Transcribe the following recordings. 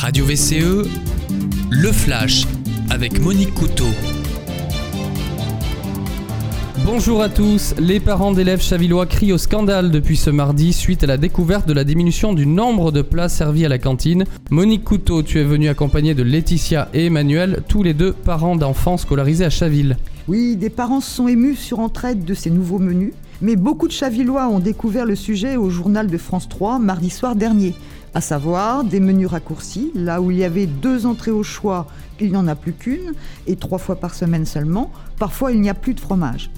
Radio VCE, le flash avec Monique Couteau. Bonjour à tous. Les parents d'élèves chavillois crient au scandale depuis ce mardi suite à la découverte de la diminution du nombre de plats servis à la cantine. Monique Couteau, tu es venue accompagnée de Laetitia et Emmanuel, tous les deux parents d'enfants scolarisés à Chaville. Oui, des parents se sont émus sur entraide de ces nouveaux menus, mais beaucoup de Chavillois ont découvert le sujet au journal de France 3 mardi soir dernier à savoir des menus raccourcis, là où il y avait deux entrées au choix, il n'y en a plus qu'une, et trois fois par semaine seulement, parfois il n'y a plus de fromage.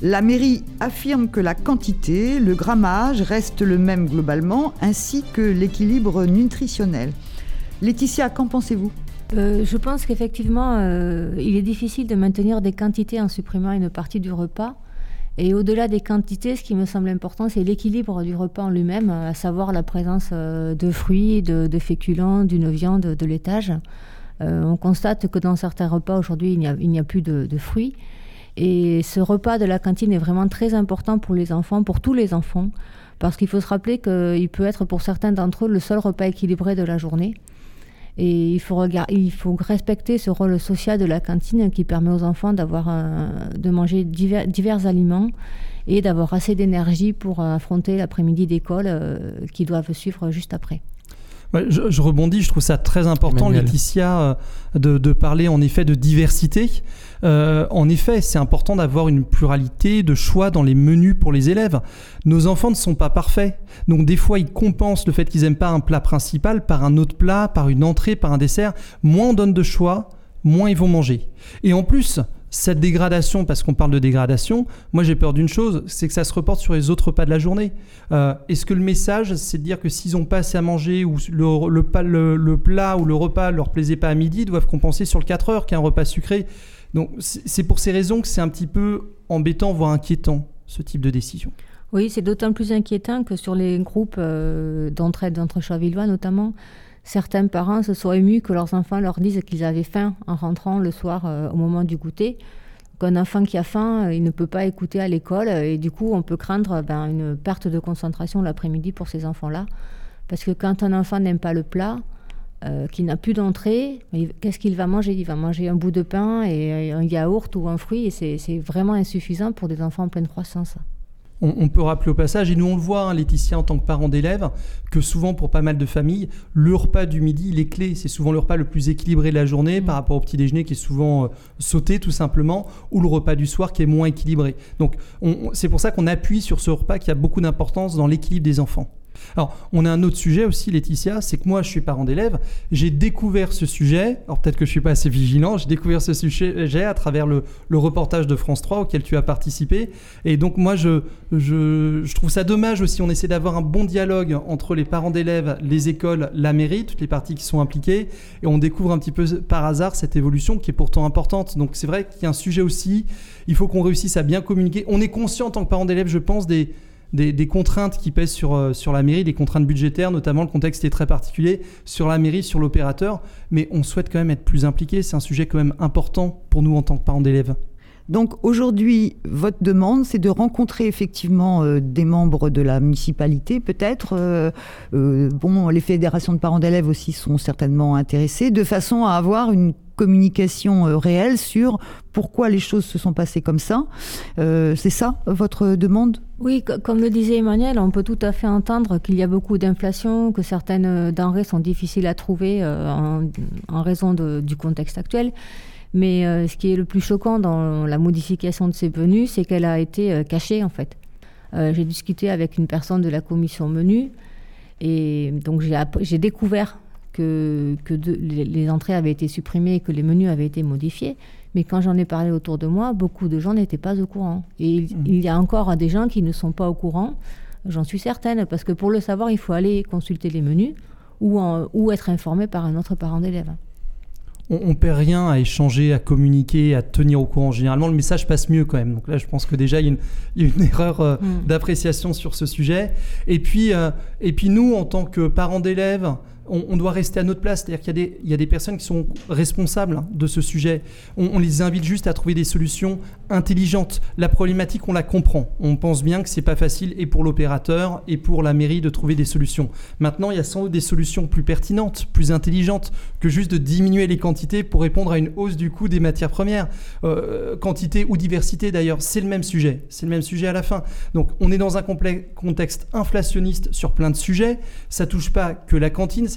La mairie affirme que la quantité, le grammage reste le même globalement, ainsi que l'équilibre nutritionnel. Laetitia, qu'en pensez-vous? Euh, je pense qu'effectivement, euh, il est difficile de maintenir des quantités en supprimant une partie du repas. Et au-delà des quantités, ce qui me semble important, c'est l'équilibre du repas en lui-même, à savoir la présence euh, de fruits, de, féculents, d'une viande, de laitage. Euh, on constate que dans certains repas aujourd'hui, il n'y a, plus de, fruits. Et ce repas de la cantine est vraiment très important pour les enfants, pour tous les enfants, parce qu'il faut se rappeler qu'il peut être pour certains d'entre eux le seul repas équilibré de la journée. Et il faut, il faut respecter ce rôle social de la cantine qui permet aux enfants d'avoir de manger divers, aliments et d'avoir assez d'énergie pour affronter l'après-midi d'école euh, qu'ils doivent suivre juste après je, rebondis, je trouve ça très important, Laetitia, euh, de, parler en effet de diversité. Euh, en effet, c'est important d'avoir une pluralité de choix dans les menus pour les élèves. Nos enfants ne sont pas parfaits, donc des fois ils compensent le fait qu'ils n'aiment pas un plat principal par un autre plat, par une entrée, par un dessert. Moins on donne de choix, moins ils vont manger. Et en plus, cette dégradation, parce qu'on parle de dégradation, moi j'ai peur d'une chose, c'est que ça se reporte sur les autres repas de la journée. Euh, est-ce que le message, c'est de dire que s'ils n'ont pas assez à manger ou le, plat ou le repas leur plaisait pas à midi, ils doivent compenser sur le 4 heures, qui est un repas sucré Donc c'est pour ces raisons que c'est un petit peu embêtant, voire inquiétant, ce type de décision. Oui, c'est d'autant plus inquiétant que sur les groupes euh, d'entraide d'entre Chavillois notamment, certains parents se sont émus que leurs enfants leur disent qu'ils avaient faim en rentrant le soir euh, au moment du goûter. Qu'un enfant qui a faim, euh, il ne peut pas écouter à l'école et du coup, on peut craindre ben, une perte de concentration l'après-midi pour ces enfants-là. Parce que quand un enfant n'aime pas le plat, euh, qu'il n'a plus d'entrée, qu'est-ce qu'il va manger? Il va manger un bout de pain et un yaourt ou un fruit et c'est vraiment insuffisant pour des enfants en pleine croissance. On, peut rappeler au passage, et nous on le voit, hein, Laetitia, en tant que parent d'élèves, que souvent pour pas mal de familles, le repas du midi, il est clé. C'est souvent le repas le plus équilibré de la journée par rapport au petit déjeuner qui est souvent euh, sauté tout simplement, ou le repas du soir qui est moins équilibré. Donc c'est pour ça qu'on appuie sur ce repas qui a beaucoup d'importance dans l'équilibre des enfants. Alors, on a un autre sujet aussi, Laetitia, c'est que moi, je suis parent d'élève, j'ai découvert ce sujet, alors peut-être que je suis pas assez vigilant, j'ai découvert ce sujet à travers le, reportage de France 3 auquel tu as participé, et donc moi, je, je, trouve ça dommage aussi, on essaie d'avoir un bon dialogue entre les parents d'élèves, les écoles, la mairie, toutes les parties qui sont impliquées, et on découvre un petit peu par hasard cette évolution qui est pourtant importante. Donc c'est vrai qu'il y a un sujet aussi, il faut qu'on réussisse à bien communiquer. On est conscient en tant que parent d'élève, je pense, des des, contraintes qui pèsent sur, euh, sur la mairie, des contraintes budgétaires, notamment le contexte est très particulier, sur la mairie, sur l'opérateur, mais on souhaite quand même être plus impliqué, c'est un sujet quand même important pour nous en tant que parents d'élèves. Donc aujourd'hui, votre demande, c'est de rencontrer effectivement euh, des membres de la municipalité, peut-être. Euh, bon, les fédérations de parents d'élèves aussi sont certainement intéressées, de façon à avoir une communication euh, réelle sur pourquoi les choses se sont passées comme ça. Euh, c'est ça votre demande? Oui, comme le disait Emmanuel, on peut tout à fait entendre qu'il y a beaucoup d'inflation, que certaines euh, denrées sont difficiles à trouver en, raison du contexte actuel. Mais ce qui est le plus choquant dans la modification de ces menus, c'est qu'elle a été cachée en fait. j'ai discuté avec une personne de la commission menu et donc j'ai découvert que, les entrées avaient été supprimées et que les menus avaient été modifiés. Mais quand j'en ai parlé autour de moi, beaucoup de gens n'étaient pas au courant. Et il, mmh. y a encore des gens qui ne sont pas au courant, j'en suis certaine, parce que pour le savoir, il faut aller consulter les menus ou, ou être informé par un autre parent d'élève. On, ne perd rien à échanger, à communiquer, à tenir au courant. Généralement, le message passe mieux quand même. Donc là, je pense que déjà, il y a une, erreur euh, mmh. d'appréciation sur ce sujet. Et puis, euh, et puis nous, en tant que parents d'élèves, on, doit rester à notre place. C'est-à-dire qu'il y, a des personnes qui sont responsables de ce sujet. On, les invite juste à trouver des solutions intelligentes. La problématique, on la comprend. On pense bien que c'est pas facile et pour l'opérateur et pour la mairie de trouver des solutions. Maintenant, il y a sans doute des solutions plus pertinentes, plus intelligentes que juste de diminuer les quantités pour répondre à une hausse du coût des matières premières. Euh, quantité ou diversité d'ailleurs, c'est le même sujet. C'est le même sujet à la fin. Donc on est dans un contexte inflationniste sur plein de sujets. Ça touche pas que la cantine,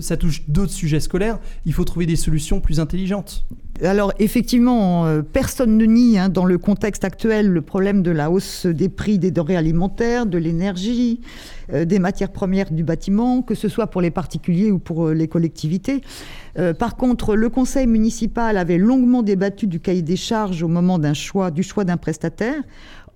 ça touche d'autres sujets scolaires. Il faut trouver des solutions plus intelligentes. Alors effectivement, euh, personne ne nie hein, dans le contexte actuel le problème de la hausse des prix des denrées alimentaires, de l'énergie, euh, des matières premières du bâtiment, que ce soit pour les particuliers ou pour euh, les collectivités. par contre, le conseil municipal avait longuement débattu du cahier des charges au moment d'un choix, du choix d'un prestataire.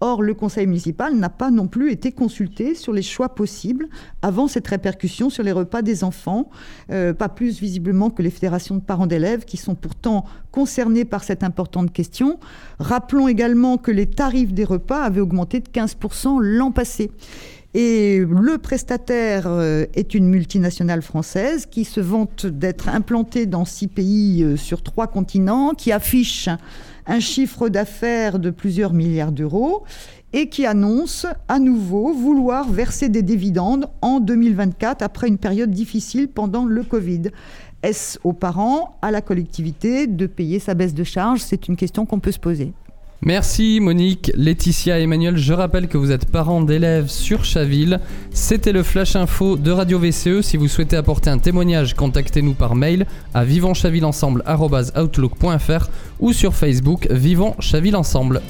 Or, le conseil municipal n'a pas non plus été consulté sur les choix possibles avant cette répercussion sur les repas des enfants, euh, pas plus visiblement que les fédérations de parents d'élèves qui sont pourtant concernées par cette importante question. Rappelons également que les tarifs des repas avaient augmenté de 15% l'an passé. Et le prestataire euh, est une multinationale française qui se vante d'être implantée dans six pays euh, sur trois continents, qui affiche un chiffre d'affaires de plusieurs milliards d'euros et qui annonce à nouveau vouloir verser des dividendes en 2024 après une période difficile pendant le Covid. Est-ce aux parents, à la collectivité de payer sa baisse de charge C'est une question qu'on peut se poser. Merci Monique, Laetitia et Emmanuel. Je rappelle que vous êtes parents d'élèves sur Chaville. C'était le Flash Info de Radio VCE. Si vous souhaitez apporter un témoignage, contactez-nous par mail à vivonschavilleensemble.outlook.fr ou sur Facebook Vivons Chaville Ensemble.